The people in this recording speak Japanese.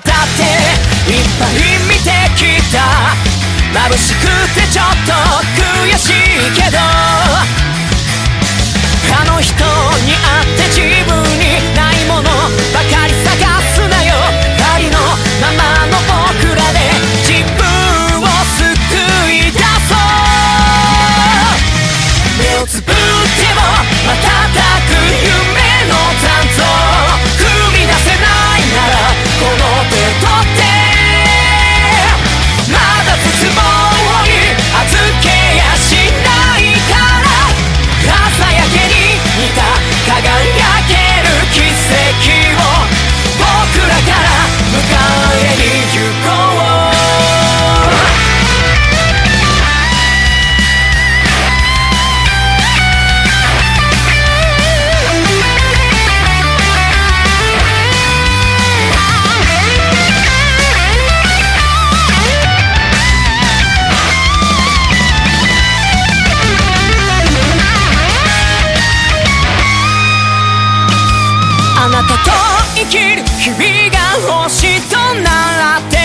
だっていっぱい見てきた。眩しくてちょっとなたと生きる日々が星となって